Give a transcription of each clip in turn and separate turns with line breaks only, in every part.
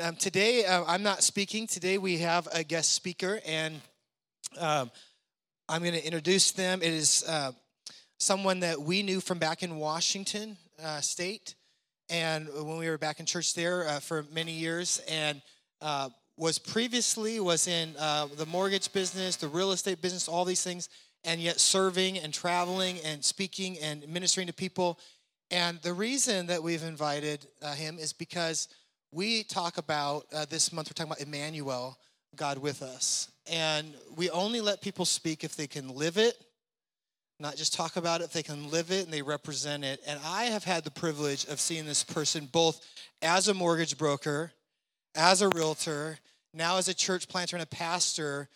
Um, today, uh, I'm not speaking. Today, we have a guest speaker, and um, I'm going to introduce them. It is uh, someone that we knew from back in Washington uh, State, and when we were back in church there uh, for many years, and uh, was previously was in uh, the mortgage business, the real estate business, all these things, and yet serving and traveling and speaking and ministering to people. And the reason that we've invited him is because we talk about uh, this month, we're talking about Emmanuel, God with us. And we only let people speak if they can live it, not just talk about it, if they can live it and they represent it. And I have had the privilege of seeing this person both as a mortgage broker, as a realtor, now as a church planter and a pastor,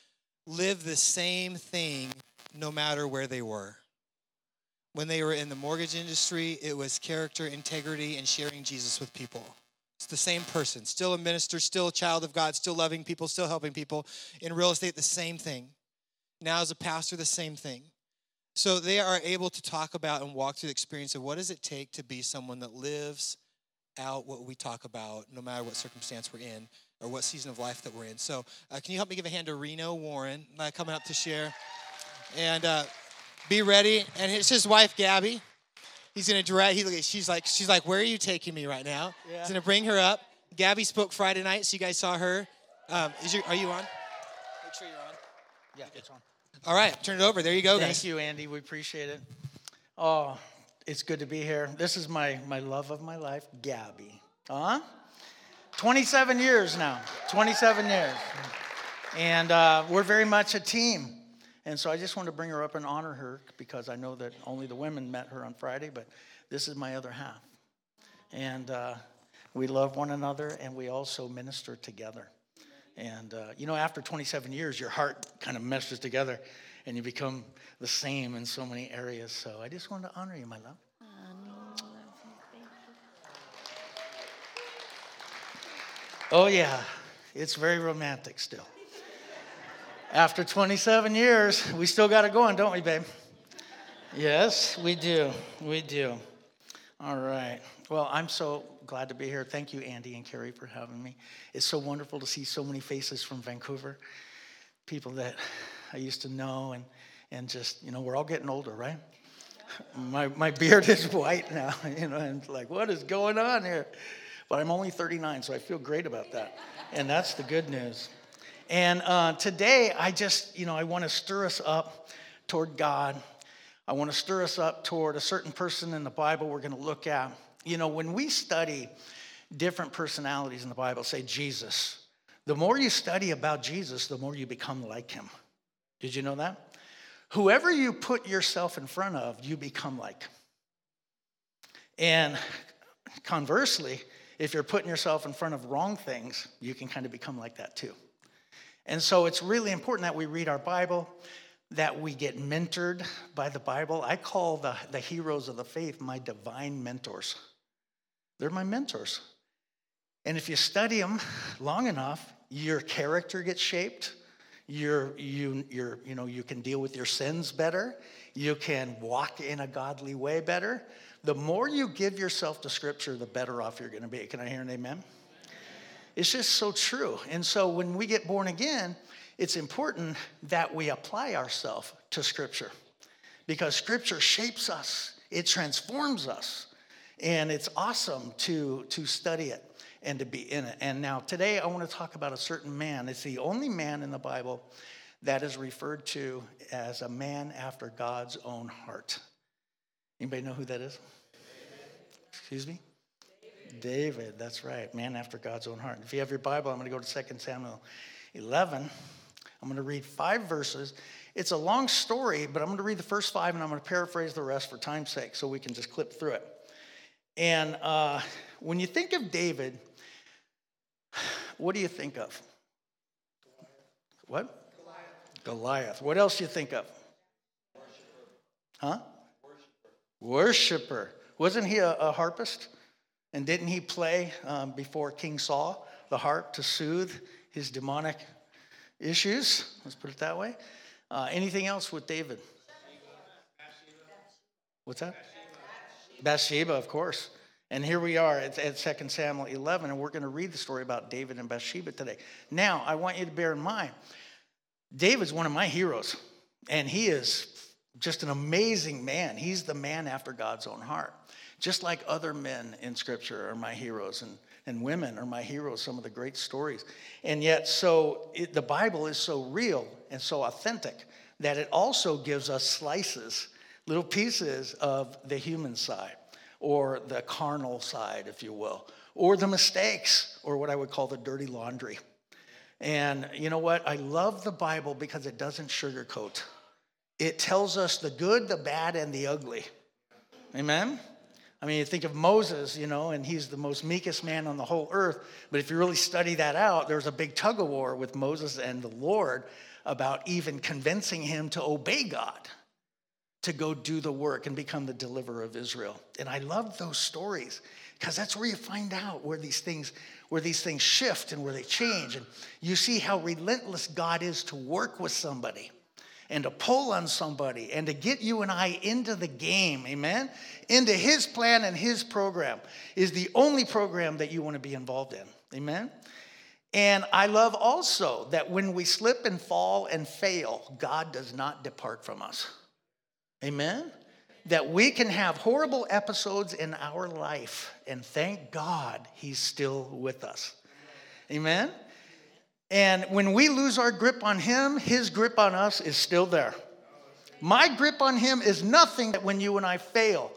live the same thing no matter where they were. When they were in the mortgage industry, it was character, integrity, and sharing Jesus with people. It's the same person, still a minister, still a child of God, still loving people, still helping people. In real estate, the same thing. Now, as a pastor, the same thing. So they are able to talk about and walk through the experience of what does it take to be someone that lives out what we talk about, no matter what circumstance we're in or what season of life that we're in. So, uh, can you help me give a hand to Reno Warren uh, coming up to share? And uh, be ready. And it's his wife, Gabby. He's gonna direct. He, she's like, she's like, where are you taking me right now? Yeah. He's gonna bring her up. Gabby spoke Friday night, so you guys saw her. Um, is your, are you on?
Make sure you're on.
Yeah, it's on. All right, turn it over. There you go,
Thank
guys.
you, Andy. We appreciate it. Oh, it's good to be here. This is my my love of my life, Gabby. Huh? 27 years now. 27 years. And uh, we're very much a team. And so I just want to bring her up and honor her because I know that only the women met her on Friday, but this is my other half. And uh, we love one another and we also minister together. And, uh, you know, after 27 years, your heart kind of meshes together and you become the same in so many areas. So I just wanted to honor you, my love. Oh, yeah, it's very romantic still. After 27 years, we still got it going, don't we, babe? Yes, we do. We do. All right. Well, I'm so glad to be here. Thank you, Andy and Carrie, for having me. It's so wonderful to see so many faces from Vancouver, people that I used to know, and, and just, you know, we're all getting older, right? My, my beard is white now, you know, and like, what is going on here? But I'm only 39, so I feel great about that. And that's the good news. And uh, today, I just, you know, I want to stir us up toward God. I want to stir us up toward a certain person in the Bible we're going to look at. You know, when we study different personalities in the Bible, say Jesus, the more you study about Jesus, the more you become like him. Did you know that? Whoever you put yourself in front of, you become like. And conversely, if you're putting yourself in front of wrong things, you can kind of become like that too. And so it's really important that we read our Bible, that we get mentored by the Bible. I call the, the heroes of the faith my divine mentors. They're my mentors. And if you study them long enough, your character gets shaped. You're, you, you're, you, know, you can deal with your sins better. You can walk in a godly way better. The more you give yourself to Scripture, the better off you're going to be. Can I hear an amen? It's just so true. And so when we get born again, it's important that we apply ourselves to Scripture because Scripture shapes us, it transforms us, and it's awesome to, to study it and to be in it. And now, today, I want to talk about a certain man. It's the only man in the Bible that is referred to as a man after God's own heart. Anybody know who that is? Excuse me? David, that's right, man after God's own heart. If you have your Bible, I'm going to go to 2 Samuel 11. I'm going to read five verses. It's a long story, but I'm going to read the first five and I'm going to paraphrase the rest for time's sake so we can just clip through it. And uh, when you think of David, what do you think of? What? Goliath. Goliath. What else do you think of? Huh? Worshipper. Worshipper. Wasn't he a, a harpist? And didn't he play um, before King Saul the harp to soothe his demonic issues? Let's put it that way. Uh, anything else with David? What's that? Bathsheba, of course. And here we are at, at 2 Samuel 11, and we're going to read the story about David and Bathsheba today. Now, I want you to bear in mind, David's one of my heroes, and he is just an amazing man. He's the man after God's own heart. Just like other men in Scripture are my heroes, and, and women are my heroes, some of the great stories. And yet, so it, the Bible is so real and so authentic that it also gives us slices, little pieces of the human side or the carnal side, if you will, or the mistakes, or what I would call the dirty laundry. And you know what? I love the Bible because it doesn't sugarcoat. It tells us the good, the bad, and the ugly. Amen? I mean, you think of Moses, you know, and he's the most meekest man on the whole earth. But if you really study that out, there's a big tug of war with Moses and the Lord about even convincing him to obey God to go do the work and become the deliverer of Israel. And I love those stories because that's where you find out where these things where these things shift and where they change and you see how relentless God is to work with somebody and to pull on somebody and to get you and I into the game, amen? Into his plan and his program is the only program that you want to be involved in. Amen? And I love also that when we slip and fall and fail, God does not depart from us. Amen? That we can have horrible episodes in our life, and thank God He's still with us. Amen? And when we lose our grip on Him, His grip on us is still there. My grip on Him is nothing that when you and I fail,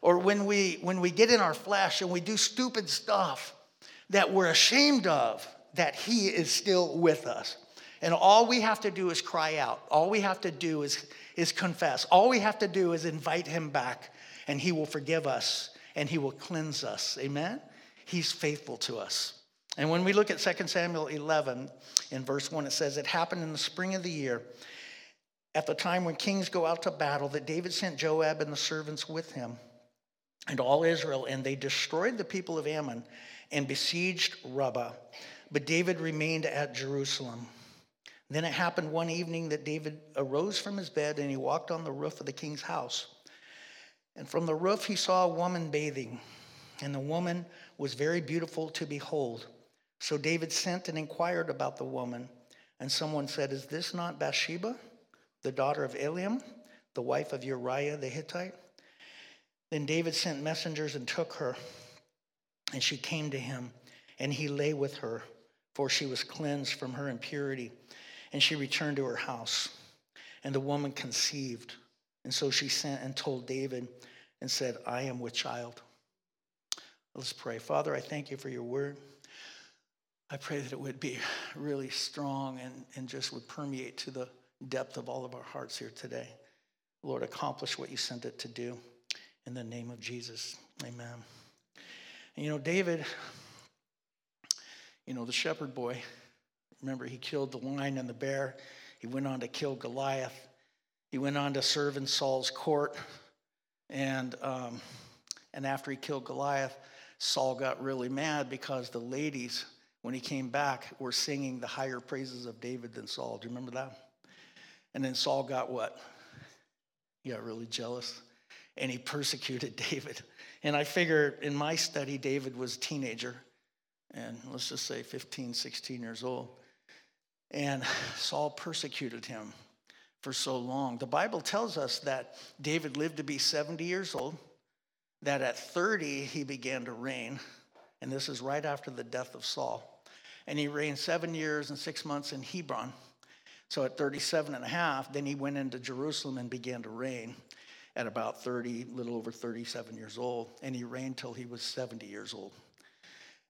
or when we, when we get in our flesh and we do stupid stuff that we're ashamed of, that He is still with us. And all we have to do is cry out. All we have to do is is confess. All we have to do is invite him back, and he will forgive us and he will cleanse us. Amen? He's faithful to us. And when we look at 2 Samuel 11, in verse 1, it says, It happened in the spring of the year, at the time when kings go out to battle, that David sent Joab and the servants with him and all Israel, and they destroyed the people of Ammon and besieged Rabbah. But David remained at Jerusalem. Then it happened one evening that David arose from his bed and he walked on the roof of the king's house. And from the roof he saw a woman bathing, and the woman was very beautiful to behold. So David sent and inquired about the woman, and someone said, Is this not Bathsheba, the daughter of Eliam, the wife of Uriah the Hittite? Then David sent messengers and took her, and she came to him, and he lay with her, for she was cleansed from her impurity. And she returned to her house. And the woman conceived. And so she sent and told David and said, I am with child. Let's pray. Father, I thank you for your word. I pray that it would be really strong and, and just would permeate to the depth of all of our hearts here today. Lord, accomplish what you sent it to do. In the name of Jesus, amen. And you know, David, you know, the shepherd boy, Remember, he killed the lion and the bear. He went on to kill Goliath. He went on to serve in Saul's court. And, um, and after he killed Goliath, Saul got really mad because the ladies, when he came back, we were singing the higher praises of David than Saul. Do you remember that? And then Saul got what? He got really jealous and he persecuted David. And I figure in my study, David was a teenager and let's just say 15, 16 years old. And Saul persecuted him for so long. The Bible tells us that David lived to be 70 years old, that at 30 he began to reign, and this is right after the death of Saul. And he reigned seven years and six months in Hebron. So at 37 and a half, then he went into Jerusalem and began to reign at about 30, little over 37 years old. And he reigned till he was 70 years old.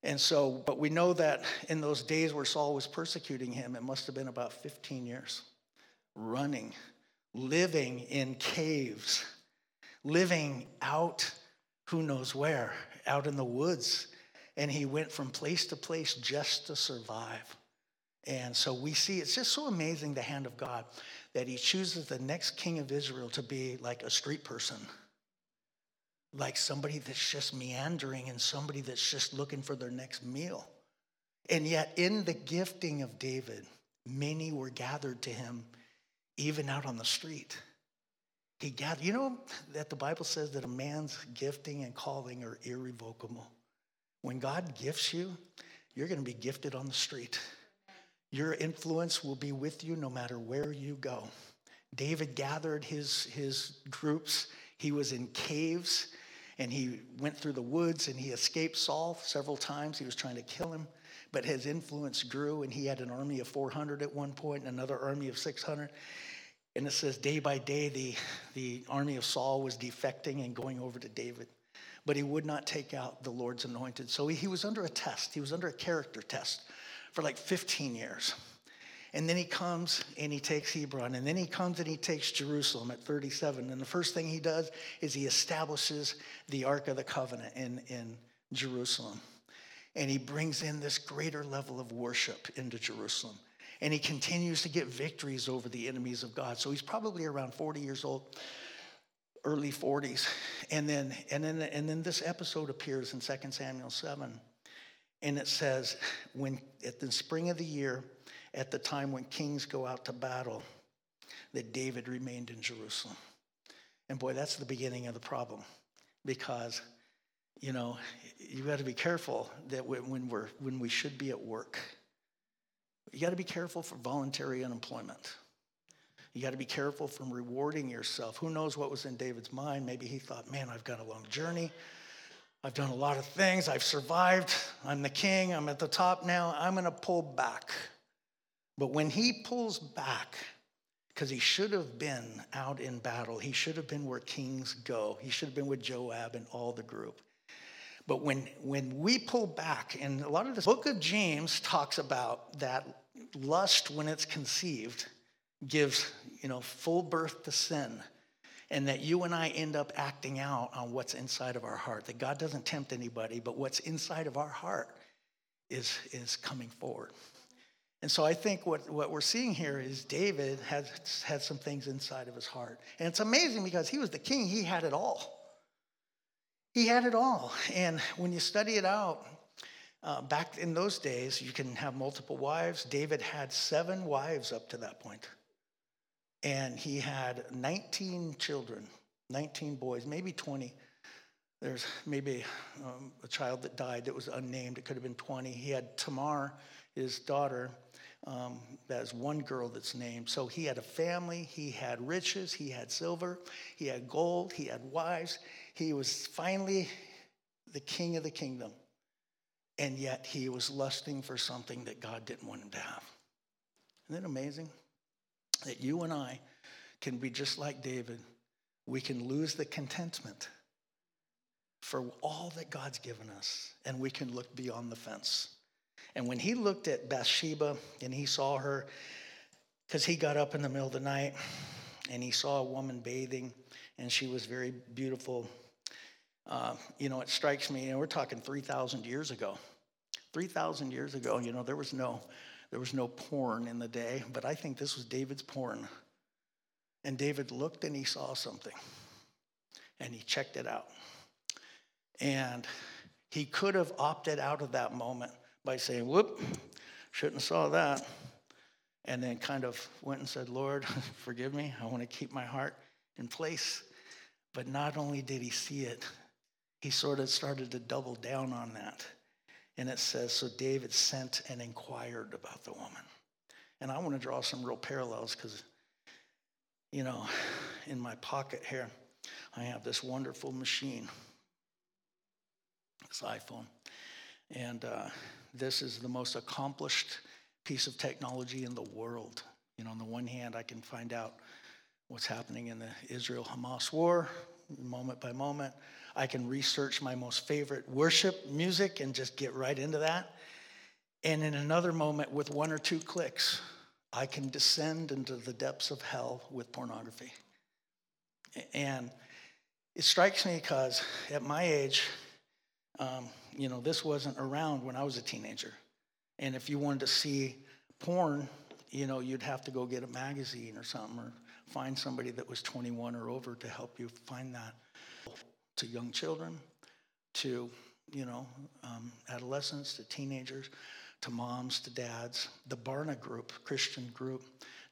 And so, but we know that in those days where Saul was persecuting him, it must have been about 15 years running, living in caves, living out who knows where, out in the woods. And he went from place to place just to survive. And so we see it's just so amazing the hand of God that he chooses the next king of Israel to be like a street person like somebody that's just meandering and somebody that's just looking for their next meal. And yet, in the gifting of David, many were gathered to him, even out on the street. He gathered, you know that the Bible says that a man's gifting and calling are irrevocable. When God gifts you, you're going to be gifted on the street. Your influence will be with you no matter where you go. David gathered his, his groups. He was in caves and he went through the woods and he escaped Saul several times. He was trying to kill him, but his influence grew and he had an army of 400 at one point and another army of 600. And it says day by day the, the army of Saul was defecting and going over to David. But he would not take out the Lord's anointed. So he, was under a test. He was under a character test for like 15 years. And then he comes and he takes Hebron. And then he comes and he takes Jerusalem at 37. And the first thing he does is he establishes the Ark of the Covenant in, in Jerusalem. And he brings in this greater level of worship into Jerusalem. And he continues to get victories over the enemies of God. So he's probably around 40 years old, early 40s. And then, and then, and then this episode appears in 2 Samuel 7. And it says, when at the spring of the year, at the time when kings go out to battle, that David remained in Jerusalem. And boy, that's the beginning of the problem because, you know, you got to be careful that when, we're, when we should be at work, you got to be careful for voluntary unemployment. You got to be careful from rewarding yourself. Who knows what was in David's mind? Maybe he thought, man, I've got a long journey. I've done a lot of things. I've survived. I'm the king. I'm at the top now. I'm going to pull back. But when he pulls back, because he should have been out in battle, he should have been where kings go, he should have been with Joab and all the group. But when, when we pull back, and a lot of the book of James talks about that lust, when it's conceived, gives you know full birth to sin and that you and I end up acting out on what's inside of our heart. That God doesn't tempt anybody, but what's inside of our heart is, is coming forward. And so I think what, what we're seeing here is David had, had some things inside of his heart. And it's amazing because he was the king, he had it all. He had it all. And when you study it out, uh, back in those days, you can have multiple wives. David had seven wives up to that point. And he had 19 children, 19 boys, maybe 20. There's maybe um, a child that died that was unnamed. It could have been 20. He had Tamar, his daughter, um, that's one girl that's named. So he had a family, he had riches, he had silver, he had gold, he had wives. He was finally the king of the kingdom. And yet he was lusting for something that God didn't want him to have. Isn't that amazing? That you and I can be just like David. We can lose the contentment for all that God's given us, and we can look beyond the fence. And when he looked at Bathsheba and he saw her, because he got up in the middle of the night and he saw a woman bathing and she was very beautiful. Uh, you know, it strikes me, and we're talking 3,000 years ago. 3,000 years ago, you know, there was no there was no porn in the day, but I think this was David's porn. And David looked and he saw something. And he checked it out. And he could have opted out of that moment by saying, whoop, shouldn't have saw that. And then kind of went and said, Lord, forgive me. I want to keep my heart in place. But not only did he see it, he sort of started to double down on that. And it says, So David sent and inquired about the woman. And I want to draw some real parallels because, you know, in my pocket here, I have this wonderful machine, this iPhone. And uh, this is the most accomplished piece of technology in the world. You know, on the one hand, I can find out what's happening in the Israel Hamas war moment by moment. I can research my most favorite worship music and just get right into that. And in another moment, with one or two clicks, I can descend into the depths of hell with pornography. And it strikes me because at my age, um, you know, this wasn't around when I was a teenager. And if you wanted to see porn, you know, you'd have to go get a magazine or something or find somebody that was 21 or over to help you find that. To young children, to, you know, um, adolescents, to teenagers, to moms, to dads. The Barna group, Christian group,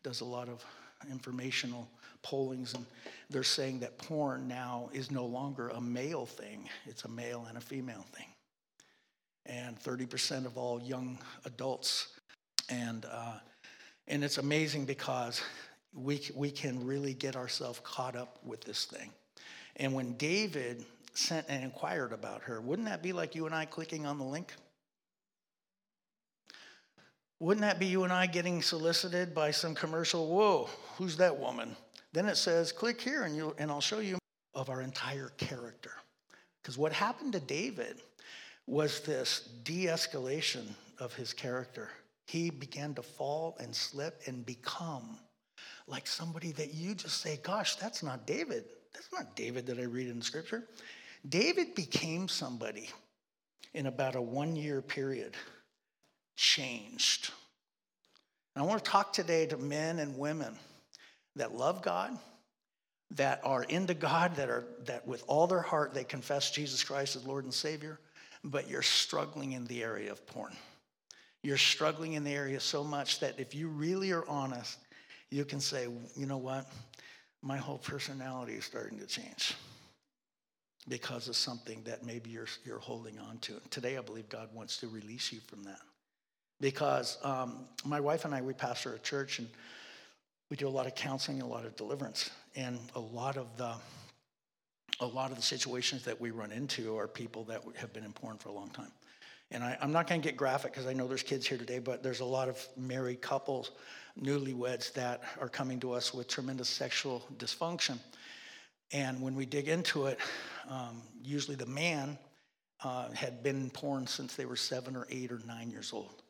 does a lot of informational pollings, and they're saying that porn now is no longer a male thing, it's a male and a female thing. And 30% of all young adults. And, uh, and it's amazing because we, we can really get ourselves caught up with this thing. And when David sent and inquired about her, wouldn't that be like you and I clicking on the link? Wouldn't that be you and I getting solicited by some commercial? Whoa, who's that woman? Then it says, click here and, you and I'll show you of our entire character. Because what happened to David was this de escalation of his character. He began to fall and slip and become like somebody that you just say, gosh, that's not David. That's not David that I read in scripture. David became somebody in about a one year period, changed. And I want to talk today to men and women that love God, that are into God, that are that with all their heart they confess Jesus Christ as Lord and Savior, but you're struggling in the area of porn. You're struggling in the area so much that if you really are honest, you can say, you know what? My whole personality is starting to change because of something that maybe you're, you're holding on to. Today, I believe God wants to release you from that. Because um, my wife and I, we pastor a church, and we do a lot of counseling, a lot of deliverance, and a lot of the a lot of the situations that we run into are people that have been in porn for a long time. And I, am not going to get graphic because I know there's kids here today, but there's a lot of married couples, newlyweds, that are coming to us with tremendous sexual dysfunction. And when we dig into it, um, usually the man uh, had been in porn since they were seven or eight or nine years old.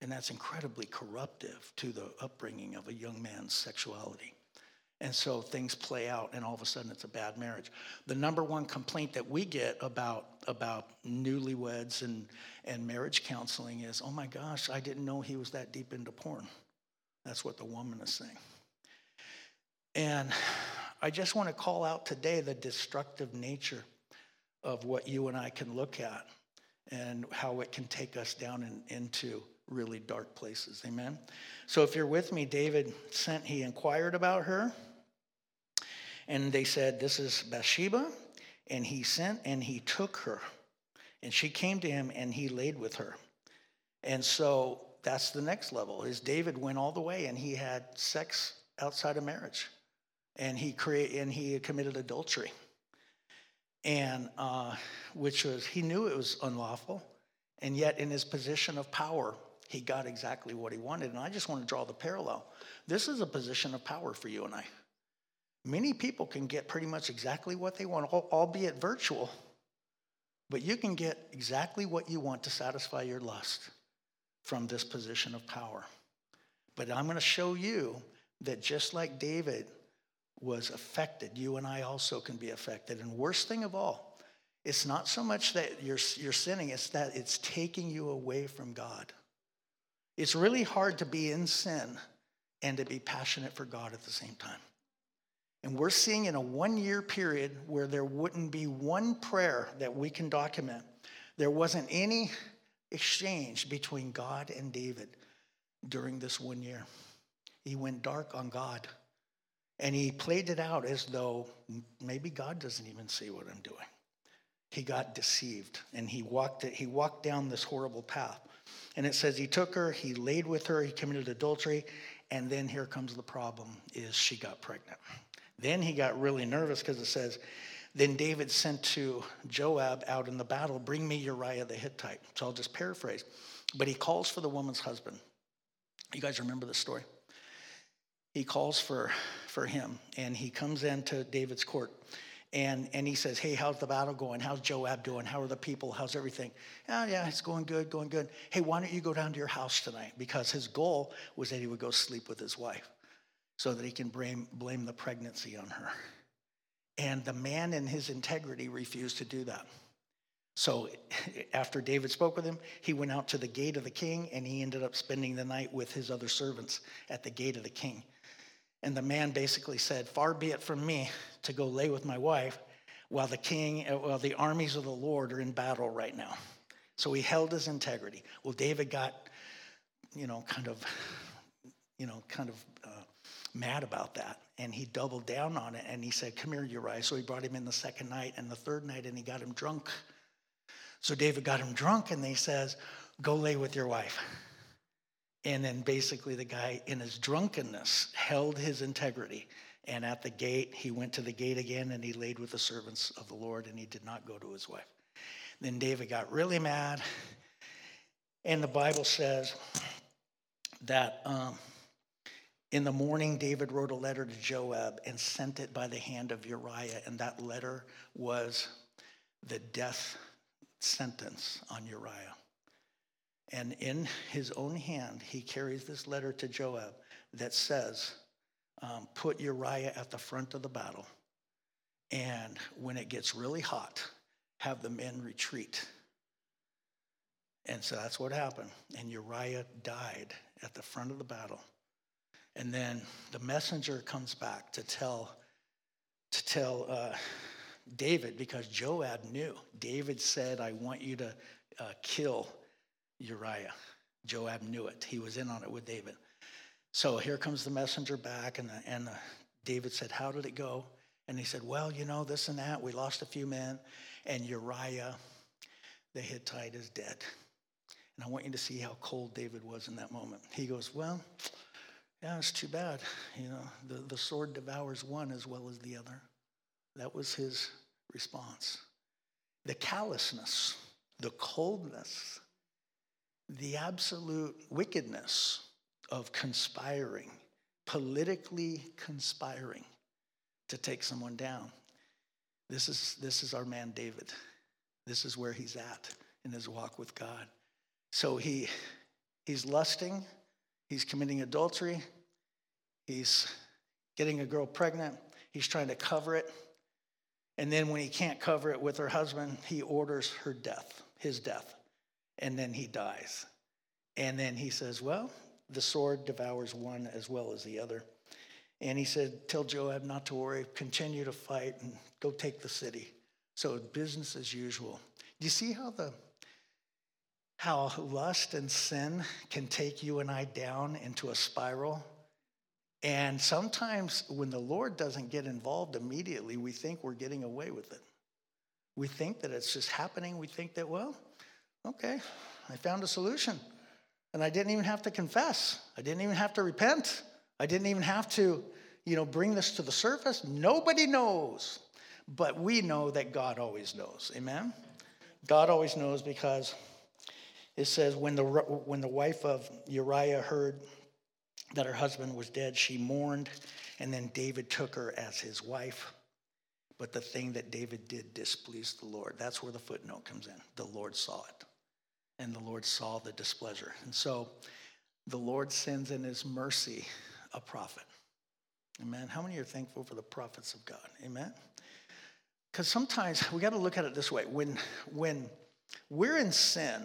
And that's incredibly corruptive to the upbringing of a young man's sexuality. And so things play out, and all of a sudden it's a bad marriage. The number one complaint that we get about, about newlyweds and, and marriage counseling is oh my gosh, I didn't know he was that deep into porn. That's what the woman is saying. And I just want to call out today the destructive nature of what you and I can look at and how it can take us down in, into really dark places. Amen. So if you're with me, David sent, he inquired about her. And they said, This is Bathsheba. And he sent and he took her. And she came to him and he laid with her. And so that's the next level is David went all the way and he had sex outside of marriage. And he create and he committed adultery. And uh, which was he knew it was unlawful, and yet in his position of power, he got exactly what he wanted. And I just want to draw the parallel. This is a position of power for you and I. Many people can get pretty much exactly what they want, albeit virtual, but you can get exactly what you want to satisfy your lust from this position of power. But I'm going to show you that just like David was affected, you and I also can be affected. And worst thing of all, it's not so much that you're, you're sinning, it's that it's taking you away from God. It's really hard to be in sin and to be passionate for God at the same time. And we're seeing in a one year period where there wouldn't be one prayer that we can document, there wasn't any exchange between God and David during this one year. He went dark on God. And he played it out as though maybe God doesn't even see what I'm doing. He got deceived and he walked, he walked down this horrible path. And it says he took her, he laid with her, he committed adultery, and then here comes the problem is she got pregnant. Then he got really nervous because it says, then David sent to Joab out in the battle, bring me Uriah the Hittite. So I'll just paraphrase. But he calls for the woman's husband. You guys remember the story? He calls for, for him, and he comes into David's court. And, and he says, Hey, how's the battle going? How's Joab doing? How are the people? How's everything? Oh, yeah, it's going good, going good. Hey, why don't you go down to your house tonight? Because his goal was that he would go sleep with his wife so that he can blame, blame the pregnancy on her. And the man in his integrity refused to do that. So after David spoke with him, he went out to the gate of the king and he ended up spending the night with his other servants at the gate of the king. And the man basically said, Far be it from me to go lay with my wife while the king, while the armies of the Lord are in battle right now. So he held his integrity. Well, David got, you know, kind of, you know, kind of uh, mad about that. And he doubled down on it and he said, Come here, Uriah. So he brought him in the second night and the third night and he got him drunk. So David got him drunk and he says, Go lay with your wife. And then basically, the guy in his drunkenness held his integrity. And at the gate, he went to the gate again and he laid with the servants of the Lord and he did not go to his wife. Then David got really mad. And the Bible says that um, in the morning, David wrote a letter to Joab and sent it by the hand of Uriah. And that letter was the death sentence on Uriah. And in his own hand, he carries this letter to Joab that says, um, Put Uriah at the front of the battle. And when it gets really hot, have the men retreat. And so that's what happened. And Uriah died at the front of the battle. And then the messenger comes back to tell, to tell uh, David because Joab knew. David said, I want you to uh, kill Uriah. Joab knew it. He was in on it with David. So here comes the messenger back, and, the, and the, David said, How did it go? And he said, Well, you know, this and that. We lost a few men, and Uriah, the Hittite, is dead. And I want you to see how cold David was in that moment. He goes, Well, yeah, it's too bad. You know, the, the sword devours one as well as the other. That was his response. The callousness, the coldness, the absolute wickedness of conspiring, politically conspiring to take someone down. This is, this is our man David. This is where he's at in his walk with God. So he, he's lusting, he's committing adultery, he's getting a girl pregnant, he's trying to cover it. And then when he can't cover it with her husband, he orders her death, his death and then he dies. And then he says, Well, the sword devours one as well as the other. And he said, Tell Joab not to worry, continue to fight and go take the city. So business as usual. Do you see how the how lust and sin can take you and I down into a spiral? And sometimes when the Lord doesn't get involved immediately, we think we're getting away with it. We think that it's just happening. We think that, well, Okay, I found a solution. And I didn't even have to confess. I didn't even have to repent. I didn't even have to, you know, bring this to the surface. Nobody knows. But we know that God always knows. Amen? God always knows because it says when the, when the wife of Uriah heard that her husband was dead, she mourned, and then David took her as his wife. But the thing that David did displeased the Lord. That's where the footnote comes in. The Lord saw it and the Lord saw the displeasure. And so the Lord sends in his mercy a prophet. Amen. How many are thankful for the prophets of God? Amen. Because sometimes we got to look at it this way. When when we're in sin,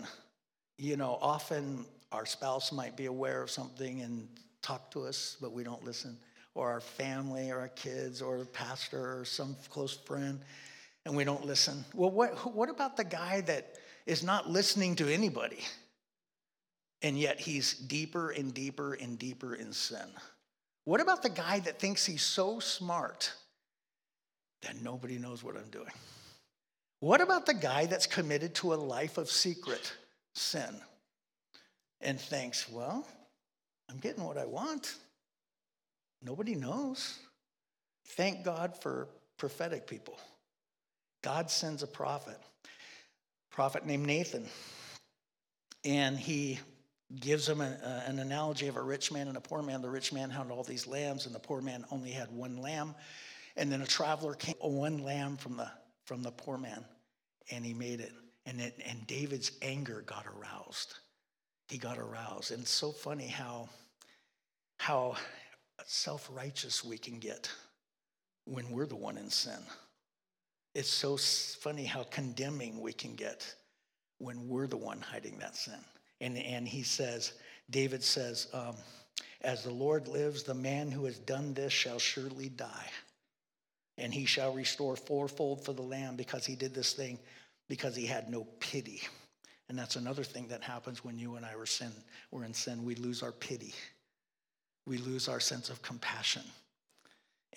you know, often our spouse might be aware of something and talk to us, but we don't listen. Or our family or our kids or a pastor or some close friend, and we don't listen. Well, what, what about the guy that is not listening to anybody. And yet he's deeper and deeper and deeper in sin. What about the guy that thinks he's so smart that nobody knows what I'm doing? What about the guy that's committed to a life of secret sin and thinks, well, I'm getting what I want? Nobody knows. Thank God for prophetic people. God sends a prophet prophet named Nathan. And he gives him a, an analogy of a rich man and a poor man. The rich man had all these lambs, and the poor man only had one lamb. And then a traveler came, one lamb from the, from the poor man, and he made it. And, it, and David's anger got aroused. He got aroused. And it's so funny how, how self righteous we can get when we're the one in sin. It's so funny how condemning we can get when we're the one hiding that sin. And, and he says, David says, um, As the Lord lives, the man who has done this shall surely die. And he shall restore fourfold for the lamb because he did this thing because he had no pity. And that's another thing that happens when you and I were sin, we're in sin. We lose our pity. we lose our sense of compassion.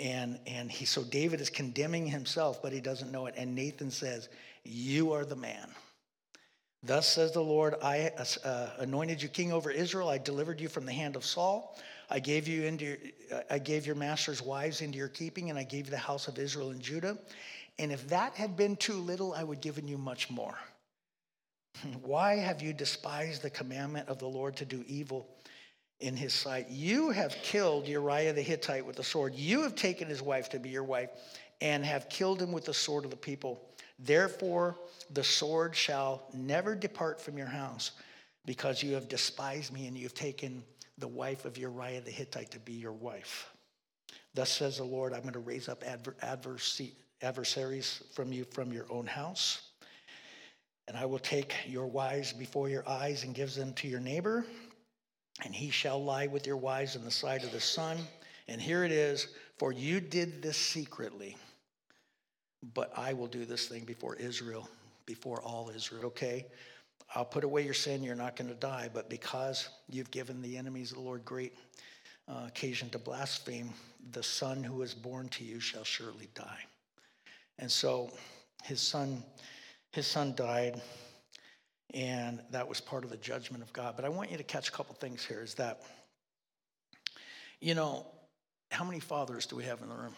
And, and he, so David is condemning himself, but he doesn't know it. And Nathan says, You are the man. Thus says the Lord, I uh, anointed you king over Israel. I delivered you from the hand of Saul. I gave you into uh, I gave your master's wives into your keeping, and I gave you the house of Israel and Judah. And if that had been too little, I would have given you much more. Why have you despised the commandment of the Lord to do evil in his sight? You have killed Uriah the Hittite with the sword. You have taken his wife to be your wife and have killed him with the sword of the people. Therefore, the sword shall never depart from your house because you have despised me and you have taken the wife of Uriah the Hittite to be your wife. Thus says the Lord, I'm going to raise up adver- adversaries from you from your own house. And I will take your wives before your eyes and give them to your neighbor, and he shall lie with your wives in the sight of the sun. And here it is For you did this secretly, but I will do this thing before Israel, before all Israel, okay? I'll put away your sin, you're not going to die, but because you've given the enemies of the Lord great uh, occasion to blaspheme, the son who is born to you shall surely die. And so his son, his son died, and that was part of the judgment of God. But I want you to catch a couple things here is that, you know, how many fathers do we have in the room?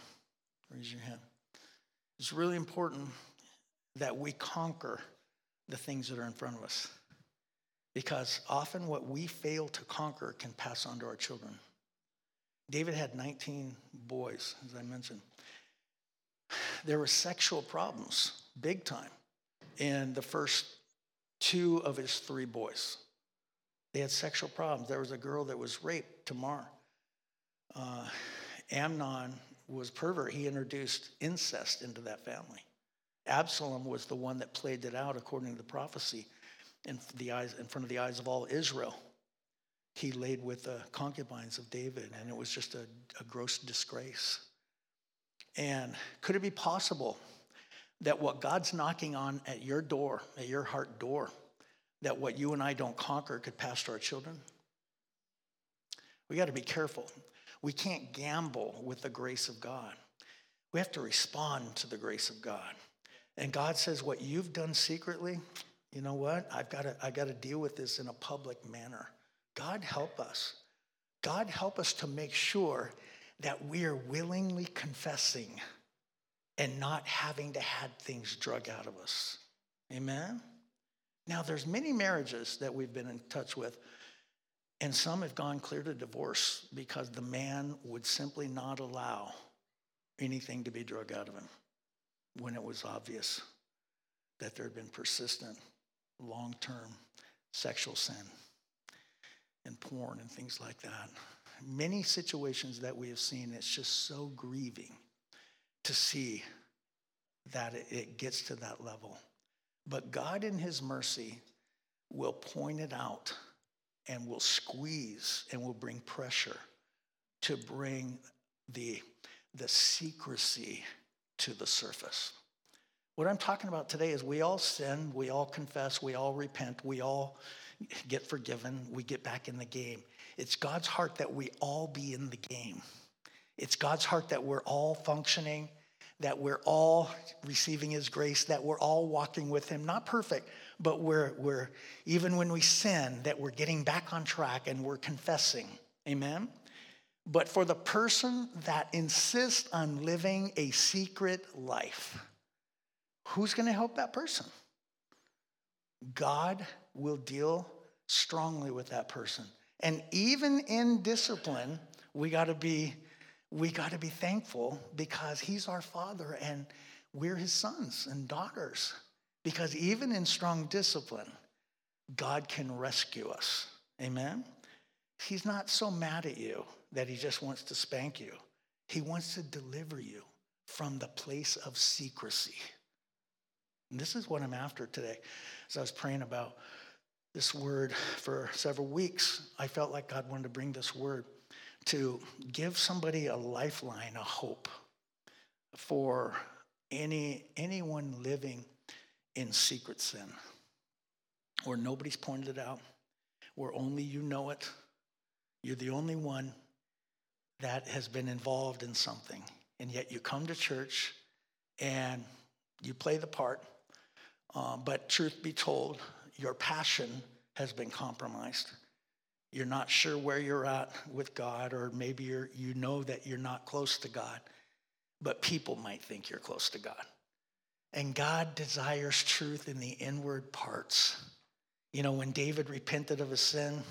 Raise your hand. It's really important that we conquer the things that are in front of us. Because often what we fail to conquer can pass on to our children. David had 19 boys, as I mentioned. There were sexual problems, big time, in the first two of his three boys. They had sexual problems. There was a girl that was raped, Tamar. Uh, Amnon was pervert. He introduced incest into that family. Absalom was the one that played it out according to the prophecy in, the eyes, in front of the eyes of all Israel. He laid with the concubines of David, and it was just a, a gross disgrace. And could it be possible that what God's knocking on at your door, at your heart door, that what you and I don't conquer could pass to our children? We got to be careful. We can't gamble with the grace of God. We have to respond to the grace of God. And God says, What you've done secretly, you know what? I've got to, I've got to deal with this in a public manner. God help us. God help us to make sure that we are willingly confessing and not having to have things drug out of us. Amen? Now, there's many marriages that we've been in touch with, and some have gone clear to divorce because the man would simply not allow anything to be drug out of him when it was obvious that there had been persistent, long term sexual sin and porn and things like that. Many situations that we have seen, it's just so grieving to see that it gets to that level. But God, in His mercy, will point it out and will squeeze and will bring pressure to bring the, the secrecy to the surface. What I'm talking about today is we all sin, we all confess, we all repent, we all get forgiven, we get back in the game. It's God's heart that we all be in the game. It's God's heart that we're all functioning, that we're all receiving His grace, that we're all walking with Him. Not perfect, but we're, we're even when we sin, that we're getting back on track and we're confessing. Amen? But for the person that insists on living a secret life, who's going to help that person? God will deal strongly with that person. And even in discipline, we got to be we got to be thankful because he's our father and we're his sons and daughters. Because even in strong discipline, God can rescue us. Amen. He's not so mad at you that he just wants to spank you. He wants to deliver you from the place of secrecy. And this is what I'm after today. As I was praying about this word for several weeks, I felt like God wanted to bring this word to give somebody a lifeline, a hope for any anyone living in secret sin where nobody's pointed it out, where only you know it. You're the only one that has been involved in something, and yet you come to church and you play the part, uh, but truth be told, your passion has been compromised. You're not sure where you're at with God, or maybe you're, you know that you're not close to God, but people might think you're close to God. And God desires truth in the inward parts. You know, when David repented of his sin,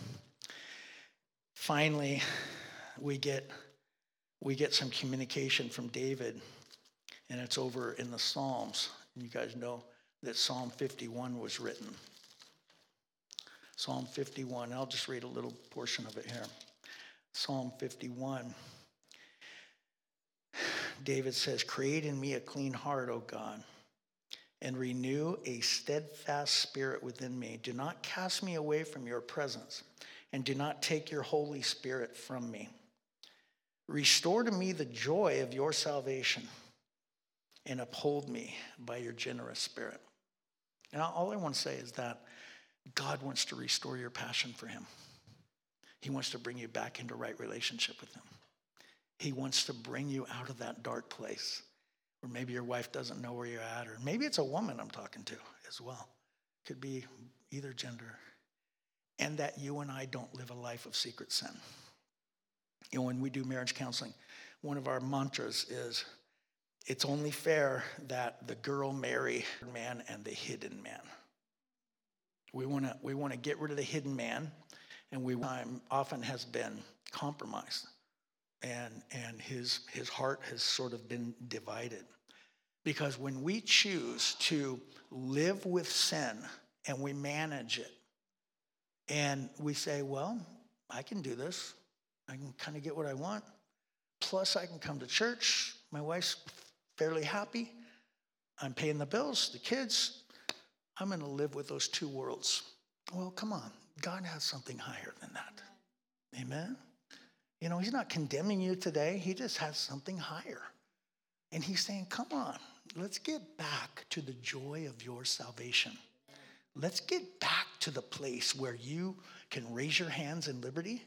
finally we get we get some communication from David, and it's over in the Psalms. You guys know that Psalm 51 was written. Psalm 51, I'll just read a little portion of it here. Psalm 51. David says, Create in me a clean heart, O God, and renew a steadfast spirit within me. Do not cast me away from your presence, and do not take your Holy Spirit from me. Restore to me the joy of your salvation and uphold me by your generous spirit. And all I want to say is that God wants to restore your passion for Him. He wants to bring you back into right relationship with Him. He wants to bring you out of that dark place where maybe your wife doesn't know where you're at, or maybe it's a woman I'm talking to as well. Could be either gender. And that you and I don't live a life of secret sin. You know, when we do marriage counseling, one of our mantras is it's only fair that the girl marry man and the hidden man. We want to we want to get rid of the hidden man, and we time often has been compromised, and and his his heart has sort of been divided, because when we choose to live with sin and we manage it, and we say, well, I can do this. I can kind of get what I want. Plus, I can come to church. My wife's fairly happy. I'm paying the bills, the kids. I'm going to live with those two worlds. Well, come on. God has something higher than that. Amen? You know, He's not condemning you today, He just has something higher. And He's saying, come on, let's get back to the joy of your salvation. Let's get back to the place where you can raise your hands in liberty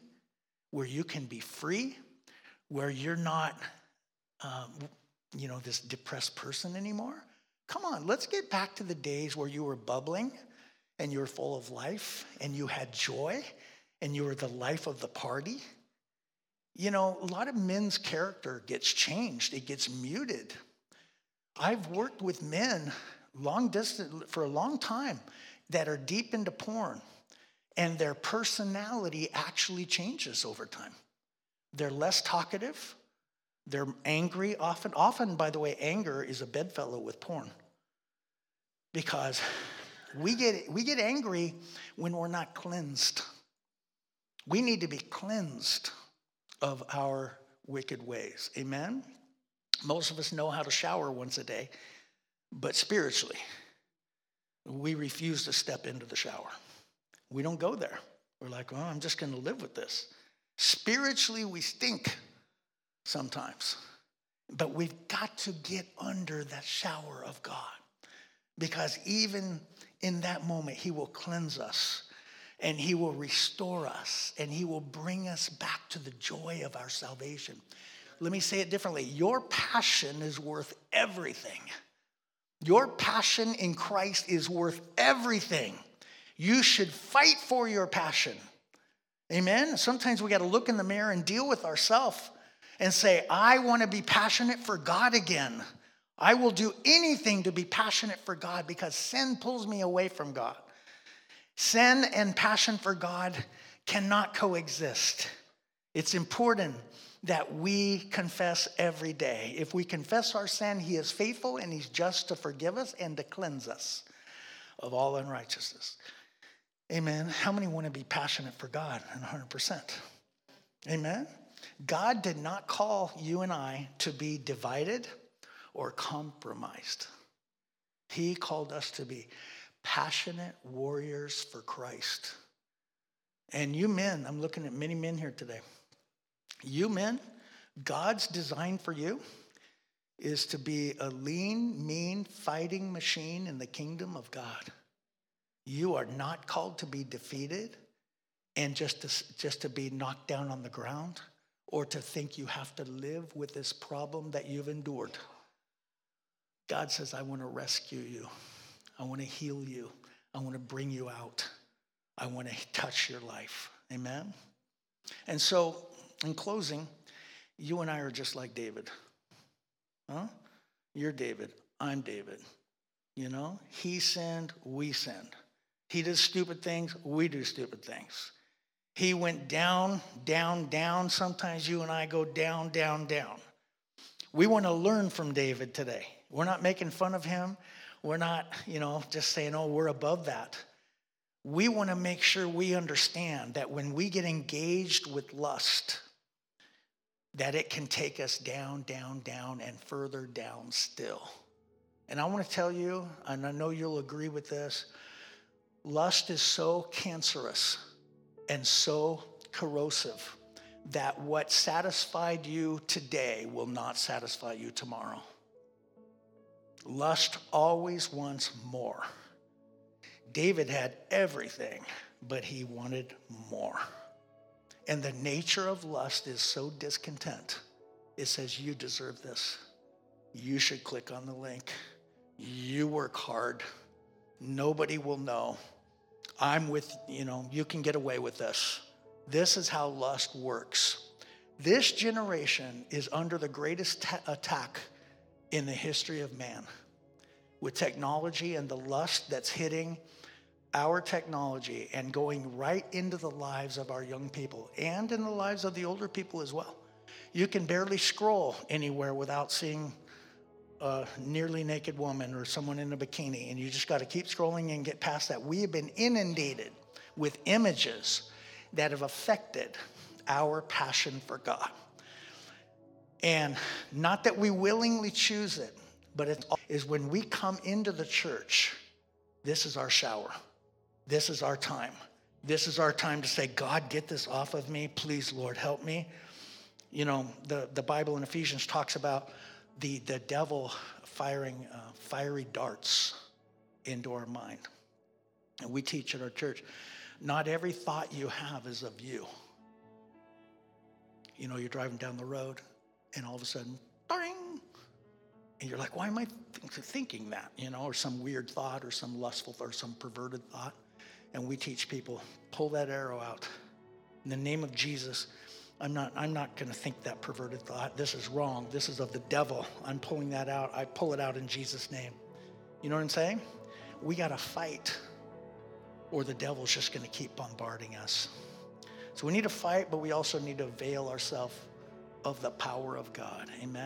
where you can be free, where you're not, um, you know, this depressed person anymore. Come on, let's get back to the days where you were bubbling and you were full of life and you had joy and you were the life of the party. You know, a lot of men's character gets changed, it gets muted. I've worked with men long distance for a long time that are deep into porn and their personality actually changes over time. They're less talkative, they're angry often. Often, by the way, anger is a bedfellow with porn because we get, we get angry when we're not cleansed. We need to be cleansed of our wicked ways. Amen? Most of us know how to shower once a day, but spiritually, we refuse to step into the shower. We don't go there. We're like, well, I'm just going to live with this. Spiritually, we stink sometimes, but we've got to get under that shower of God because even in that moment, He will cleanse us and He will restore us and He will bring us back to the joy of our salvation. Let me say it differently your passion is worth everything. Your passion in Christ is worth everything. You should fight for your passion. Amen. Sometimes we got to look in the mirror and deal with ourselves and say, I want to be passionate for God again. I will do anything to be passionate for God because sin pulls me away from God. Sin and passion for God cannot coexist. It's important that we confess every day. If we confess our sin, He is faithful and He's just to forgive us and to cleanse us of all unrighteousness. Amen. How many want to be passionate for God? And 100%. Amen. God did not call you and I to be divided or compromised. He called us to be passionate warriors for Christ. And you men, I'm looking at many men here today. You men, God's design for you is to be a lean, mean, fighting machine in the kingdom of God. You are not called to be defeated and just to, just to be knocked down on the ground or to think you have to live with this problem that you've endured. God says, I want to rescue you. I want to heal you. I want to bring you out. I want to touch your life. Amen? And so, in closing, you and I are just like David. Huh? You're David. I'm David. You know, he sinned, we sinned. He did stupid things, we do stupid things. He went down, down, down. Sometimes you and I go down, down, down. We want to learn from David today. We're not making fun of him. We're not, you know, just saying, oh, we're above that. We want to make sure we understand that when we get engaged with lust, that it can take us down, down, down, and further down still. And I want to tell you, and I know you'll agree with this lust is so cancerous and so corrosive that what satisfied you today will not satisfy you tomorrow. Lust always wants more. David had everything, but he wanted more. And the nature of lust is so discontent. It says, You deserve this. You should click on the link. You work hard. Nobody will know. I'm with, you know, you can get away with this. This is how lust works. This generation is under the greatest ta- attack in the history of man with technology and the lust that's hitting our technology and going right into the lives of our young people and in the lives of the older people as well. You can barely scroll anywhere without seeing a nearly naked woman or someone in a bikini, and you just got to keep scrolling and get past that. We have been inundated with images that have affected our passion for God. And not that we willingly choose it, but it is when we come into the church, this is our shower. This is our time. This is our time to say, God, get this off of me. Please, Lord, help me. You know, the, the Bible in Ephesians talks about the, the devil firing uh, fiery darts into our mind. And we teach at our church not every thought you have is of you. You know, you're driving down the road, and all of a sudden, ding, and you're like, why am I thinking that? You know, or some weird thought, or some lustful, or some perverted thought. And we teach people pull that arrow out. In the name of Jesus, I'm not, I'm not going to think that perverted thought. This is wrong. This is of the devil. I'm pulling that out. I pull it out in Jesus' name. You know what I'm saying? We got to fight, or the devil's just going to keep bombarding us. So we need to fight, but we also need to avail ourselves of the power of God. Amen.